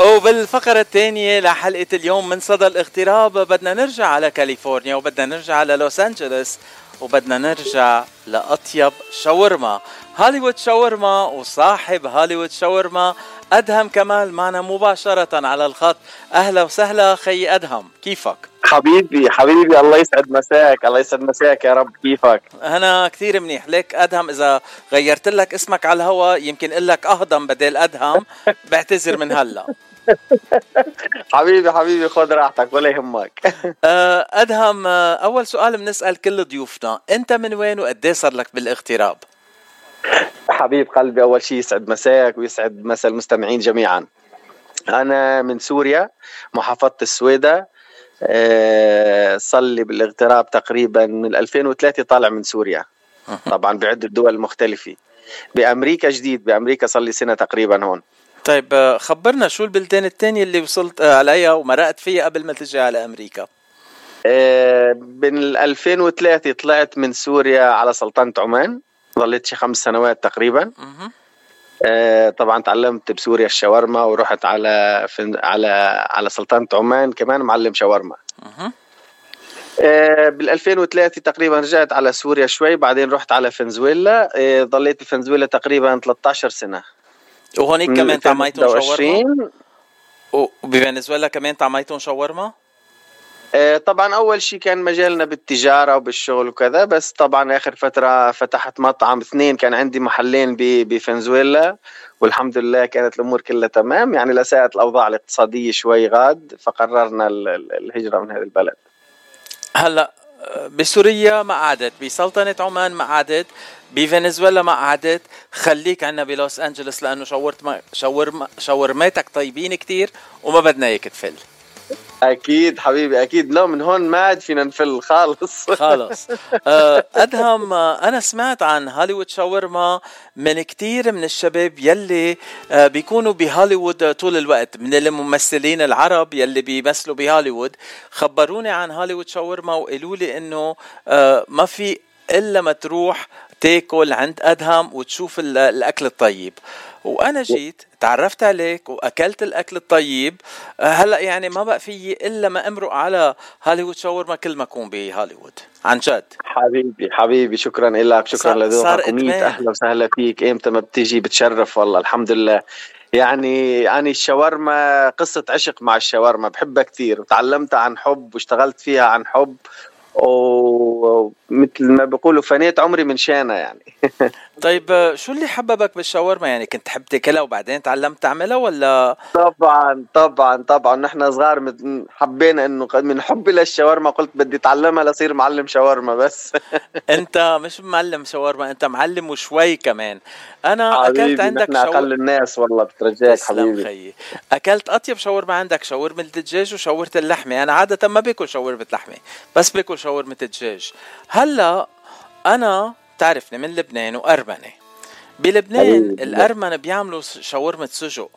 وبالفقرة الثانية لحلقة اليوم من صدى الاغتراب بدنا نرجع على كاليفورنيا وبدنا نرجع على لوس أنجلوس وبدنا نرجع لأطيب شاورما. هوليوود شاورما وصاحب هوليوود شاورما أدهم كمال معنا مباشرة على الخط. أهلا وسهلا خي أدهم كيفك؟ حبيبي حبيبي الله يسعد مساك الله يسعد مساك يا رب كيفك؟ أنا كثير منيح. ليك أدهم إذا غيرت لك اسمك على الهواء يمكن أقول لك أهضم بدل أدهم بعتذر من هلا. حبيبي حبيبي خذ راحتك ولا يهمك. آه، أدهم آه، أول سؤال بنسأل كل ضيوفنا. أنت من وين وقد صار لك بالاغتراب؟ حبيب قلبي أول شيء يسعد مساك ويسعد مسا المستمعين جميعا. أنا من سوريا محافظة السويدة. أه صلي بالاغتراب تقريبا من 2003 طالع من سوريا. طبعا بعدة دول مختلفة بأمريكا جديد بأمريكا صار لي سنة تقريبا هون. طيب آه، خبرنا شو البلدان الثانية اللي وصلت آه، عليها ومرقت فيها قبل ما تجي على أمريكا؟ من 2003 طلعت من سوريا على سلطنة عمان ظليت شي خمس سنوات تقريبا. آه طبعا تعلمت بسوريا الشاورما ورحت على على على سلطنة عمان كمان معلم شاورما. آه بال 2003 تقريبا رجعت على سوريا شوي بعدين رحت على فنزويلا. آه ضليت بفنزويلا تقريبا 13 سنة. وهونيك كمان تعميتهم شاورما؟ وبفنزويلا كمان تعميتهم شاورما؟ آه، طبعا أول شيء كان مجالنا بالتجارة وبالشغل وكذا بس طبعا آخر فترة فتحت مطعم اثنين كان عندي محلين بفنزويلا والحمد لله كانت الأمور كلها تمام يعني لساءت الأوضاع الاقتصادية شوي غاد فقررنا الهجرة من هذا البلد هلأ بسوريا ما قعدت بسلطنة عمان ما قعدت بفنزويلا ما قعدت خليك عنا بلوس انجلوس لأنه شاورت ما شاورما شاورماتك طيبين كتير وما بدنا إياك تفل. أكيد حبيبي أكيد. لو من هون ما عاد فينا نفل خالص. خالص. آه، أدهم آه، أنا سمعت عن هوليوود شاورما من كتير من الشباب يلي آه، بيكونوا بهوليوود طول الوقت من الممثلين العرب يلي بيمثلوا بهوليوود. خبروني عن هوليوود شاورما وقالوا لي إنه ما في إلا ما تروح تاكل عند أدهم وتشوف الأكل الطيب. وأنا جيت تعرفت عليك وأكلت الأكل الطيب. هلأ يعني ما بقى في إلا ما أمرق على هوليوود شاورما كل ما أكون بهوليوود. عن جد. حبيبي حبيبي شكرا لك شكرا لذوقك. وميت أهلا وسهلا فيك. إمتى ما بتيجي بتشرف والله الحمد لله. يعني أنا الشاورما قصة عشق مع الشاورما بحبها كثير. وتعلمتها عن حب واشتغلت فيها عن حب. ومثل ما بيقولوا فنيت عمري من شانها يعني. طيب شو اللي حببك بالشاورما؟ يعني كنت تحب تاكلها وبعدين تعلمت تعملها ولا؟ طبعا طبعا طبعا. نحن صغار حبينا إنه من حبي للشاورما قلت بدي أتعلمها لصير معلم شاورما بس. أنت مش معلم شاورما أنت معلم وشوي كمان. أنا أكلت عندك شاورما أقل الناس والله بترجاك حبيبي. خيي. أكلت أطيب شاورما عندك شاورما الدجاج وشاورما اللحمة. أنا عادة ما باكل شاورما لحمة بس باكل شاورما الدجاج. هلأ أنا بتعرفني من لبنان وأرمنة. بلبنان الأرمنة بيعملوا شاورما سجق.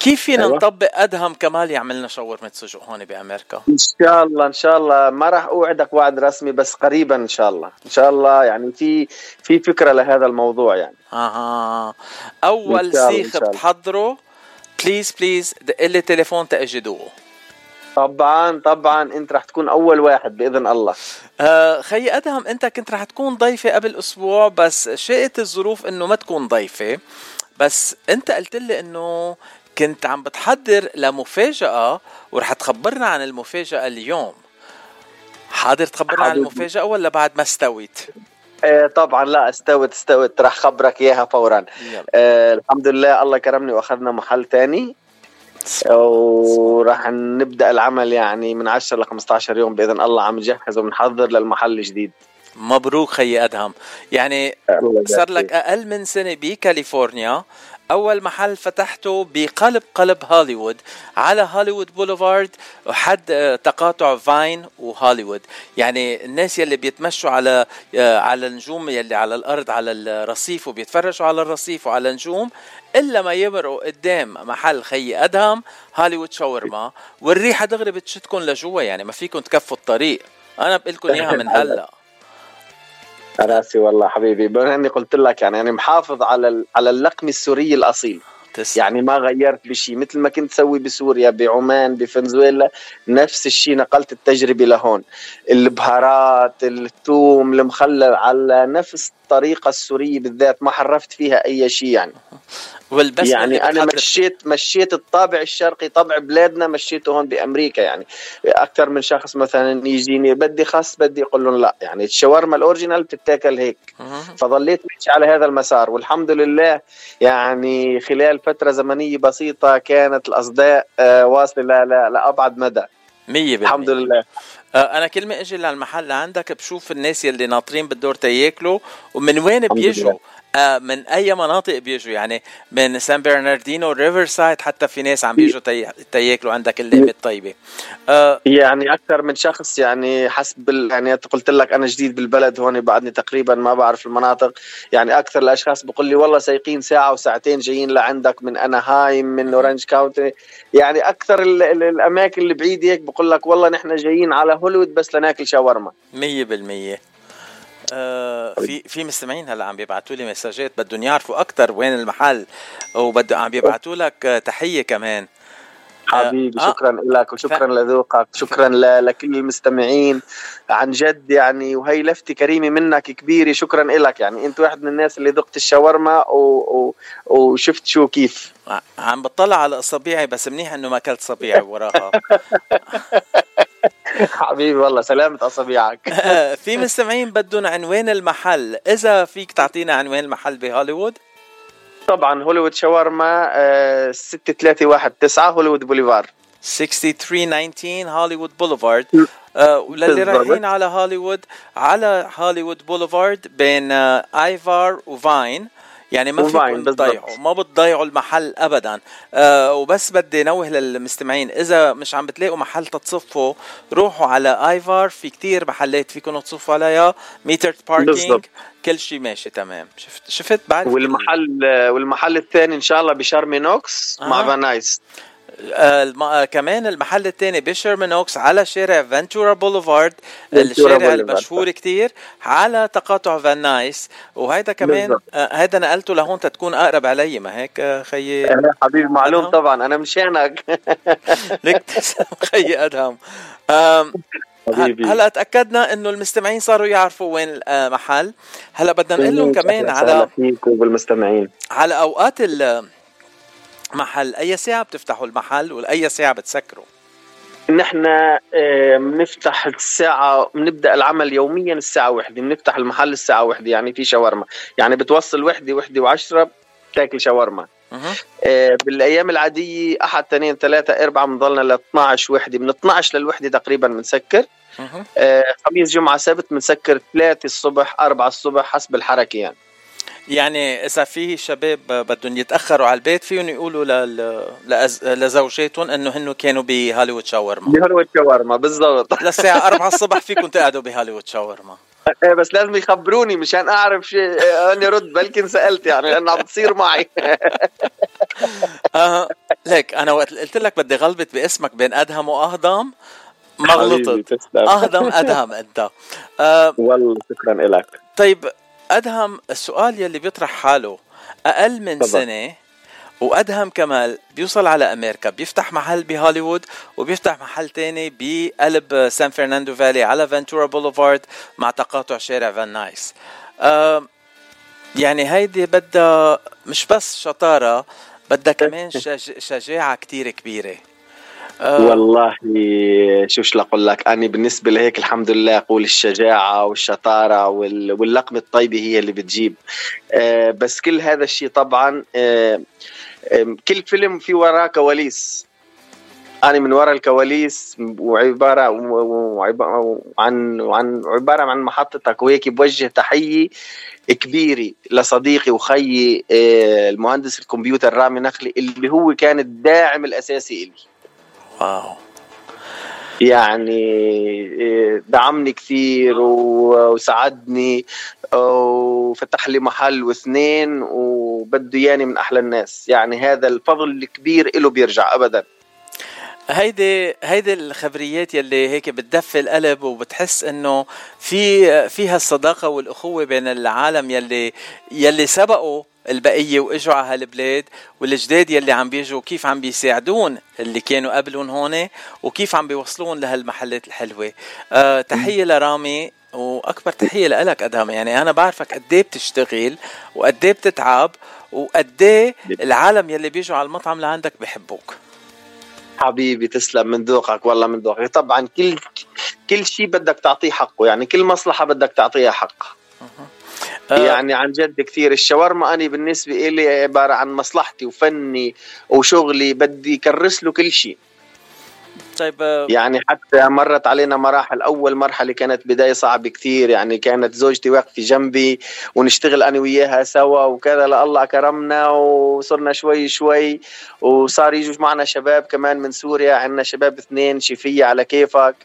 كيف فينا أيوة. نطبق أدهم كمال يعملنا شاورما سجق هون بأمريكا؟ إن شاء الله إن شاء الله. ما راح أوعدك وعد رسمي بس قريبا إن شاء الله. إن شاء الله يعني في في فكرة لهذا الموضوع يعني. أها. أول سيخ بتحضره please please دق لي تليفون تاجي دوقه طبعا طبعا أنت رح تكون أول واحد بإذن الله. آه خي أدهم أنت كنت رح تكون ضيفة قبل أسبوع بس شاءت الظروف إنه ما تكون ضيفة. بس أنت قلت لي إنه كنت عم بتحضر لمفاجأة ورح تخبرنا عن المفاجأة اليوم. حاضر تخبرنا عن المفاجأة ولا بعد ما استويت؟ إيه طبعا لا استوت استوت. رح خبرك إياها فورا. آه الحمد لله الله كرمني وأخذنا محل تاني. وراح نبدأ العمل يعني من 10 ل 15 يوم بإذن الله عم نجهز وبنحضر للمحل الجديد. مبروك خي أدهم. يعني صار لك أقل من سنة بكاليفورنيا. أول محل فتحته بقلب قلب هوليوود على هوليوود بوليفارد وحد تقاطع فاين وهوليوود. يعني الناس يلي بيتمشوا على على النجوم يلي على الأرض على الرصيف وبيتفرجوا على الرصيف وعلى النجوم إلا ما يمرقوا قدام محل خي أدهم هوليوود شاورما. والريحة دغري بتشدكم لجوا يعني ما فيكم تكفوا الطريق. أنا بقول لكم إياها من هلأ. رأسي والله حبيبي. بما إني قلت لك يعني أنا محافظ على على اللقمه السوريه الأصيل. تسلم. يعني ما غيرت بشيء مثل ما كنت تسوي بسوريا بعمان بفنزويلا نفس الشيء نقلت التجربة لهون. البهارات الثوم المخلل على نفس الطريقة السورية بالذات ما حرفت فيها أي شيء يعني. والبس يعني أنا مشيت مشيت الطابع الشرقي طبع بلادنا مشيته هون بأمريكا يعني. أكثر من شخص مثلا يجيني بدي خس بدي أقول لهم لا. يعني الشاورما الأوريجينال بتتاكل هيك. فظليت ماشي على هذا المسار. والحمد لله يعني خلال فترة زمنية بسيطة كانت الأصداء آه، واصلة لأبعد مدى. 100% الحمد لله. آه، أنا كل ما إجي للمحل لعندك بشوف الناس يلي ناطرين بالدور تياكلوا ومن وين بيجوا؟ من أي مناطق بيجوا؟ يعني من سان برناردينو ريفر سايد حتى في ناس عم بيجوا تياكلوا عندك اللقمه الطيبة. آه يعني أكثر من شخص يعني حسب يعني قلت لك أنا جديد بالبلد هون بعدني تقريبا ما بعرف المناطق. يعني أكثر الأشخاص بقول لي والله سايقين ساعة وساعتين جايين لعندك من أناهايم من اورنج كاونتي. يعني أكثر الأماكن اللي بعيده هيك بقول لك والله نحن جايين على هوليوود بس لناكل شاورما. 100% آه في في مستمعين هلا عم بيبعتوا لي مساجات بدهم يعرفوا أكثر وين المحل وبده عم بيبعتوا لك تحية كمان. حبيبي آه. شكرا لك وشكرا ف... لذوقك شكرا ل... لكل المستمعين. عن جد يعني وهي لفتة كريمة منك كبيرة شكرا لك. يعني أنت واحد من الناس اللي ذقت الشاورما و... و... وشفت شو كيف. عم بطلع على اصابيعي بس منيح إنه ما أكلت صبيعي وراها. حبيبي والله سلامة أصابيعك في مستمعين بدهم عنوان المحل. إذا فيك تعطينا عنوان المحل بهوليوود؟ طبعا هوليوود شاورما 6319 هوليوود بوليفارد. 6319 هوليوود بوليفارد. وللي رايحين على هوليوود على هوليوود بوليفارد بين آيفار وفاين. يعني ما فيكم تضيعوا ما بتضيعوا المحل ابدا. آه وبس بدي نوه للمستمعين إذا مش عم بتلاقوا محل تتصفوا روحوا على آيفار في كتير محلات فيكم تصفوا عليها meter parking كل شيء ماشي تمام. شفت شفت؟ بعد والمحل والمحل الثاني إن شاء الله بشيرمان اوكس آه. مع فان نايس الم... آه كمان المحل الثاني بشيرمان اوكس على شارع فانتورا بوليفارد الشارع المشهور كتير على تقاطع فان نايس. وهيدا كمان آه هيدا نقلته لهون تتكون أقرب علي ما هيك آه، خيي؟ حبيبي معلوم أدهم. طبعا أنا مشانك لك خيي أدهم. هلأ تأكدنا إنه المستمعين صاروا يعرفوا وين المحل هلأ بدنا نقول لهم كمان على فيك وبالمستمعين. على أوقات محل. أي ساعة بتفتحوا المحل واي ساعة بتسكروا؟ نحن بنفتح الساعة بنبدأ العمل يوميا الساعة وحدة بنفتح المحل الساعة وحدة يعني في شاورما. يعني بتوصل وحدة وحدة وعشرة بتاكل شاورما. أه بالأيام العادية أحد اثنين ثلاثة أربعة بنضلنا ل 12 وحده من 12 للوحدة تقريبا بنسكر. أه خميس جمعة سبت بنسكر ثلاثة الصبح أربعة الصبح حسب الحركة يعني. يعني إذا في شباب بدهم يتأخروا على البيت فيهم يقولوا لز... لزوجاتهم إنه هن كانوا بهوليوود شاورما. بهوليوود شاورما بالضبط. للساعة 4 الصبح فيكم تقعدوا بهوليوود شاورما. إيه بس لازم يخبروني مشان أعرف شيء أني رد بلكن سألت يعني لأنه عم تصير معي. آه ليك أنا وقت قلت لك بدي غلبت باسمك بين أدهم وأهضم ما غلطت أهضم أدهم أنت. آه والله شكرا لك طيب أدهم السؤال يلي بيطرح حاله. أقل من طبعا. سنة وأدهم كمال بيوصل على أمريكا. بيفتح محل بهوليوود وبيفتح محل تاني بقلب سان فرناندو فالي على فانتورا بوليفارد مع تقاطع شارع فان نايس. أه يعني هيدي بدها مش بس شطارة بدها كمان شجاعة كتير كبيرة. آه. والله شو شو أقول لك؟ أنا بالنسبة لهيك الحمد لله أقول الشجاعة والشطارة واللقمة الطيبة هي اللي بتجيب. آه، بس كل هذا الشيء طبعا آه، كل فيلم في وراه كواليس. أنا من وراء الكواليس وعبارة عن عن عبارة عن محطتك وهيك بوجه تحية كبيرة لصديقي وخيي المهندس الكمبيوتر رامي نخلي اللي هو كان الداعم الأساسي لي واو. يعني إيه، دعمني كثير وساعدني وفتح لي محل واثنين وبده ياني من أحلى الناس. يعني هذا الفضل الكبير له بيرجع ابدا. هيدي هيدي الخبريات يلي هيك بتدفي القلب وبتحس إنه في فيها الصداقة والأخوة بين العالم يلي يلي سبقوا البقية واجوا على هالبلاد والجداد يلي عم بيجوا كيف عم بيساعدون اللي كانوا قبلهم هون وكيف عم بيوصلون لهالمحلات الحلوة. أه تحية لرامي وأكبر تحية لك أدهم. يعني أنا بعرفك قد إيه بتشتغل وقد إيه بتتعب وقد إيه العالم يلي بيجوا على المطعم لعندك بحبوك. حبيبي تسلم. من ذوقك والله من ذوقك. طبعا كل كل شيء بدك تعطيه حقه. يعني كل مصلحة بدك تعطيها حق أه يعني عن جد كثير. الشاورما أنا بالنسبة إلي عبارة عن مصلحتي وفني وشغلي بدي كرس له كل شيء طيب آه، يعني حتى مرت علينا مراحل أول مرحلة كانت بداية صعبة كثير يعني كانت زوجتي واقفة جنبي ونشتغل أنا وياها سوا وكذا لله كرمنا وصرنا شوي شوي وصار يجوا معنا شباب كمان من سوريا عندنا شباب اثنين شيفية على كيفك.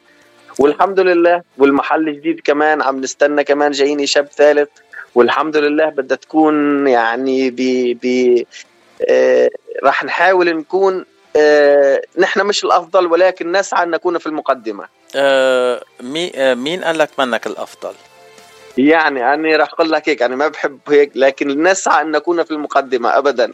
والحمد لله والمحل الجديد كمان عم نستنى كمان جاييني شاب ثالث. والحمد لله بدها تكون يعني ب ب آه راح نحاول نكون آه نحن مش الأفضل ولكن نسعى أن نكون في المقدمة. آه مي آه مين قال لك منك الأفضل؟ يعني أنا راح أقول لك هيك أنا ما بحب هيك لكن نسعى أن نكون في المقدمة ابدا.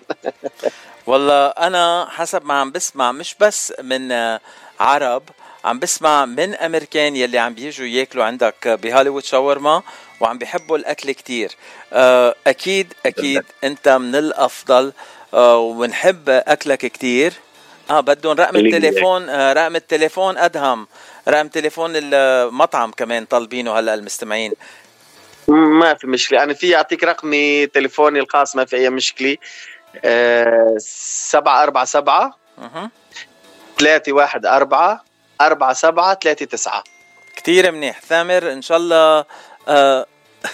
والله أنا حسب ما عم بسمع مش بس من آه، عرب عم بسمع من أمريكان يلي عم بيجوا ياكلوا عندك بهوليوود شاورما وعم بيحبوا الأكل كتير. آه، أكيد أكيد أنت من الأفضل آه، وبنحب أكلك كتير. آه بدهم رقم التليفون آه رقم التليفون أدهم. رقم تليفون المطعم كمان طالبينه هلأ المستمعين. ما في مشكلة. أنا في أعطيك رقمي تليفوني الخاص ما في أي مشكلة. آه سبعة أربعة سبعة ثلاثة واحد أربعة أربعة سبعة ثلاثة تسعة. كتير منيح. ثامر إن شاء الله آه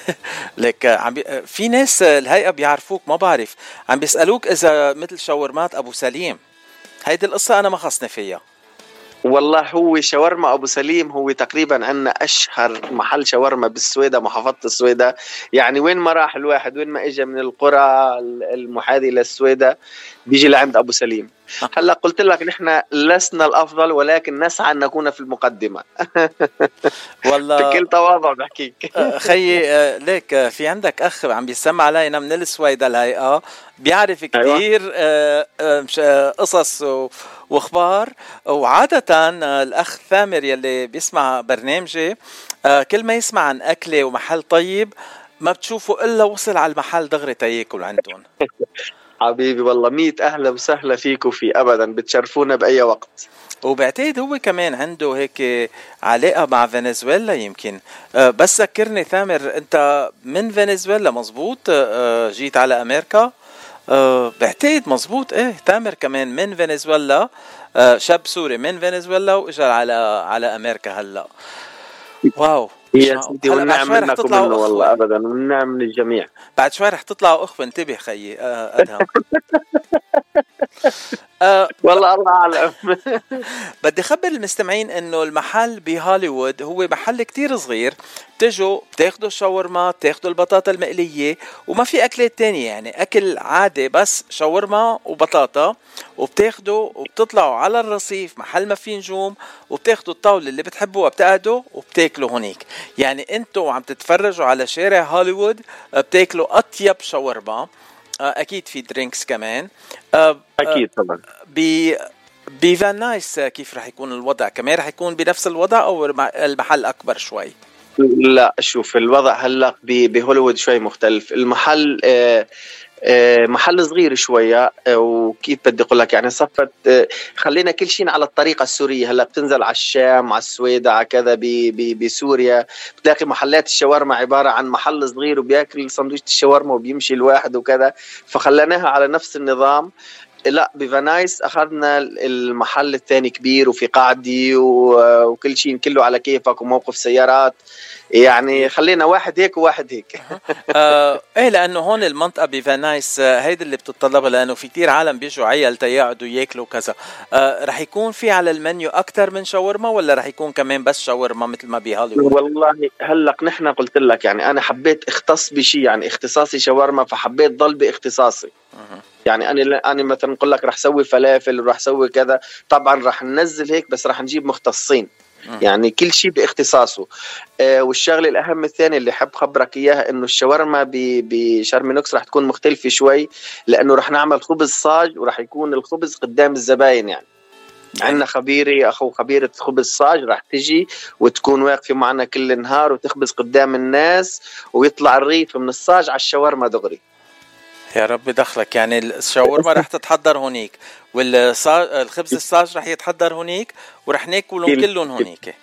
لك عم بي... في ناس الهيئة بيعرفوك ما بعرف. عم بيسألوك إذا مثل شاورمات أبو سليم. هيدي القصة أنا ما خصني فيها. والله هو شاورما أبو سليم هو تقريبا عندنا أشهر محل شاورما بالسويدة محافظة السويدة. يعني وين ما راح الواحد وين ما اجى من القرى المحاذيه للسويدة بيجي لعند أبو سليم. هلأ قلت لك نحن لسنا الأفضل ولكن نسعى أن نكون في المقدمة. والله. بكل تواضع بحكيك. أه، خيي أه، ليك أه، في عندك أخ عم بيسمع علينا من السويدة الهيئة بيعرف. كثير أيوة. قصص وأخبار. وعادة الأخ ثامر يلي بيسمع برنامجي كل ما يسمع عن أكلة ومحل طيب ما بتشوفه إلا وصل على المحل دغري تياكل عندهم. حبيبي والله ميت أهلا وسهلا فيك وفي أبدا بتشرفونا بأي وقت. وبعتقد هو كمان عنده هيك علاقة مع فنزويلا يمكن. أه، بس ذكرني ثامر أنت من فنزويلا مزبوط أه، جيت على أمريكا؟ أه، بعتقد مزبوط إيه تامر كمان من فنزويلا. شاب سوري من فنزويلا واجى على على أمريكا هلأ. واو. يا سيدي والنعم منكم منه والله ابدا والنعم من الجميع بعد شوي رح تطلعوا أخوة انتبه خيي أدهم. آه والله الله أعلم. بدي اخبر المستمعين إنه المحل بهوليوود هو محل كتير صغير. بتجوا بتاخذوا الشاورما بتاخذوا البطاطا المقلية وما في أكلات تانية يعني. أكل عادي بس شاورما وبطاطا وبتاخذوا وبتطلعوا على الرصيف محل ما في نجوم وبتاخذوا الطاولة اللي بتحبوها بتقعدوا وبتاكلوا هونيك. يعني أنتوا عم تتفرجوا على شارع هوليوود بتاكلوا أطيب شاورما آه، أكيد في drinks كمان آه، أكيد طبعا. ب بفان نايس كيف رح يكون الوضع؟ كمان رح يكون بنفس الوضع أو المحل أكبر شوي؟ لا شوف الوضع هلأ بهوليوود شوي مختلف. المحل آه آه، محل صغير شوية آه، وكيف بدي أقول لك يعني صفت آه، خلينا كل شيء على الطريقة السورية. هلأ بتنزل على الشام على السويد على كذا بسوريا. بتلاقي محلات الشاورما عبارة عن محل صغير وبياكل سندويشه الشاورما وبيمشي الواحد وكذا. فخليناها على نفس النظام. لأ بفانايس أخذنا المحل الثاني كبير وفي قاعدي وكل شيء كله على كيفك وموقف سيارات. يعني خلينا واحد هيك وواحد هيك. آه إيه لأنه هون المنطقة بفان نايس آه هيدي اللي بتتطلبها لأنه في كتير عالم بيجوا عيال تيقعدوا ياكلوا كذا. آه رح يكون في على المنيو أكثر من شاورما ولا رح يكون كمان بس شاورما مثل ما بهوليوود؟ والله هلأ نحن قلت لك يعني أنا حبيت اختص بشيء يعني اختصاصي شاورما فحبيت ضل باختصاصي. يعني أنا أنا مثلا نقول لك رح سوي فلافل ورح سوي كذا. طبعا رح ننزل هيك بس رح نجيب مختصين. يعني كل شيء باختصاصه. آه والشغلة الأهم الثاني اللي حب خبرك إياها إنه الشاورما بشرم نوكس رح تكون مختلفة شوي لأنه رح نعمل خبز صاج ورح يكون الخبز قدام الزباين يعني. عندنا خبيرة أخو خبيرة خبز صاج راح تجي وتكون واقفة معنا كل النهار وتخبز قدام الناس ويطلع الرغيف من الصاج على الشاورما دغري. يا رب دخلك. يعني الشاورما رح تتحضر هونيك والخبز الصاج رح يتحضر هونيك ورح ناكلهم كلهم هونيك.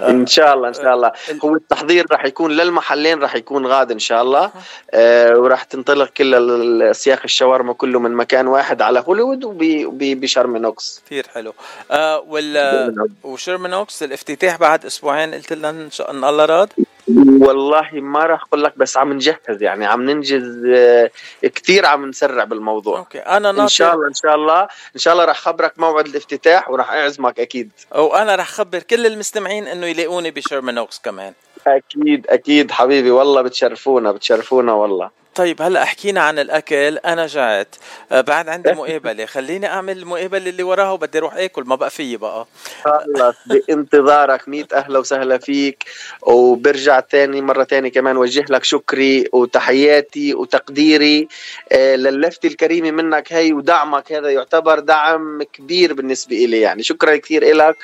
إن شاء الله إن شاء الله. هو التحضير راح يكون للمحلين راح يكون غاد إن شاء الله. آه وراح تنطلق كل سياخ الشاورما كله من مكان واحد على هوليوود وبشرمنوكس كثير حلو. آه وال وشرمنوكس الافتتاح بعد أسبوعين قلت لنا إن شاء الله راد. والله ما راح أقول لك بس عم نجهز يعني عم ننجز آه، كثير عم نسرع بالموضوع. okay أنا ناطر. ان شاء الله إن شاء الله إن شاء الله راح خبرك موعد الافتتاح وراح أعزمك أكيد. وأنا راح خبر كل المستمعين إنه يلاقوني بشيرمان أوكس كمان. أكيد أكيد حبيبي والله بتشرفونا بتشرفونا والله. طيب هلا حكينا عن الأكل. أنا جعت. آه، بعد عندي مقابلة. خليني أعمل المقابلة اللي وراها وبدي أروح آكل. ما بقى فيي بقى. خلص بانتظارك. ميت أهلا وسهلا فيك. وبرجع تاني مرة تاني كمان وجه لك شكري وتحياتي وتقديري. آه، للفتة الكريمة منك هي ودعمك. هذا يعتبر دعم كبير بالنسبة لي يعني. شكرا كثير لك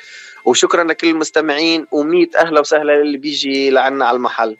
وشكرا لكل المستمعين وميت أهلا وسهلا للي بيجي لعنا على المحل.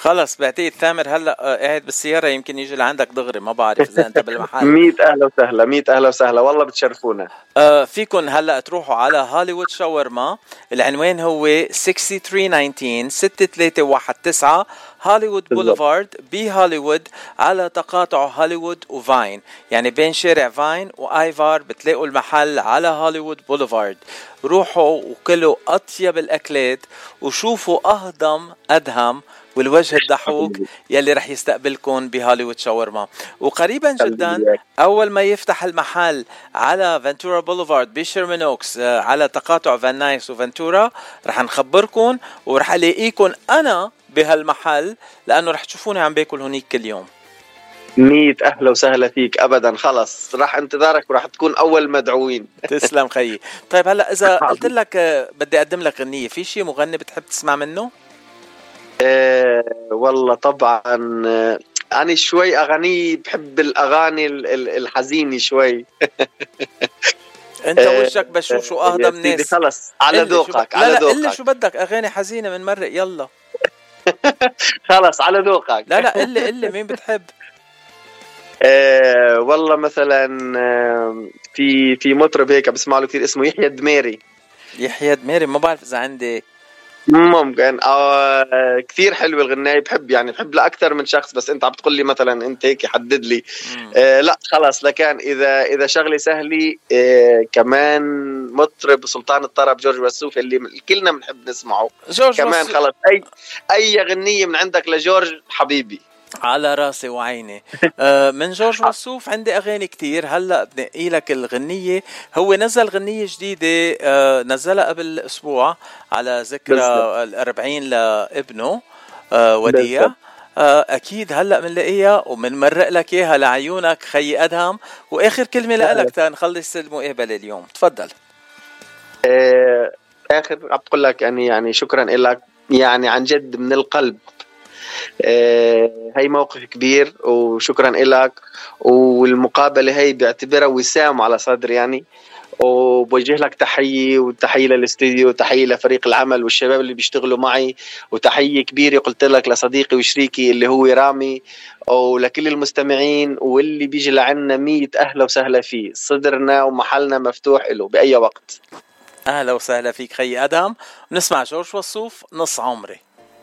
خلص بعتقد ثامر هلأ آه، قاعد بالسيارة يمكن يجي لعندك دغري ما بعرف إذا أنت بالمحل. 100 أهلا وسهلا 100 أهلا وسهلا والله بتشرفونا. آه فيكم هلأ تروحوا على هوليوود شاورما العنوان هو 6319 6319 هوليوود بوليفارد بهوليوود على تقاطع هوليوود وفاين. يعني بين شارع فاين وآيفار بتلاقوا المحل على هوليوود بوليفارد. روحوا وكلوا أطيب الأكلات وشوفوا أهضم أدهم والوجه الضحوك يلي رح يستقبلكم بهوليوود شاورما. وقريبا جدا أول ما يفتح المحل على فنتورا بوليفارد بشيرمان أوكس آه، على تقاطع فان نايس وفنتورا رح نخبركم ورح ألاقيكم أنا بهالمحل لأنه رح تشوفوني عم باكل هونيك كل يوم. ميت أهلا وسهلا فيك ابدا خلص. راح انتظارك وراح تكون أول مدعوين. تسلم خيي. طيب هلا إذا قلت لك آه، بدي أقدم لك غنية في شيء مغني بتحب تسمع منه؟ والله طبعا آه أنا شوي اغاني بحب الأغاني الحزينة شوي. أنت آه، وشك بشوف شو اهضم ناس. خلص على ذوقك على ذوقك لا لا شو بدك أغاني حزينة من مرق يلا. خلص على ذوقك. لا لا قل قل مين بتحب؟ آه والله مثلا آه في في مطرب هيك بسمع له كثير اسمه يحيى الدميري يحيى الدميري ما بعرف إذا عندي ممكن. آه كثير حلوة الغنايه بحب يعني بحب لاكثر من شخص بس أنت عم تقول لي مثلا أنت هيك حدد لي. آه لا خلص لكان إذا إذا شغلة سهلة آه كمان مطرب سلطان الطرب جورج وسوف اللي كلنا بنحب نسمعه. جورج كمان خلص أي أي غنية من عندك لجورج؟ حبيبي. على راسي وعيني. آه، من جورج وسوف عندي أغاني كتير. هلأ بنقي لك الغنية. هو نزل غنية جديدة آه، نزلها قبل أسبوع على ذكرى الأربعين لابنه آه، وديع. أكيد هلأ بنلاقيها وبنمرق لك إياها لعيونك خي أدهم. وآخر كلمة لك تنخلص المقابله اليوم. تفضل. آخر عم بقول لك يعني يعني شكرا لك يعني عن جد من القلب. هي موقف كبير وشكرا لك والمقابلة هي بعتبرها وسام على صدري يعني. وبوجه لك تحية وتحية للاستديو وتحية لفريق العمل والشباب اللي بيشتغلوا معي. وتحية كبيرة قلت لك لصديقي وشريكي اللي هو رامي ولكل المستمعين واللي بيجي لعنا مية أهلا وسهلا فيه. صدرنا ومحلنا مفتوح له بأي وقت. أهلا وسهلا فيك خي أدهم نسمع جورج وصوف نص عمري.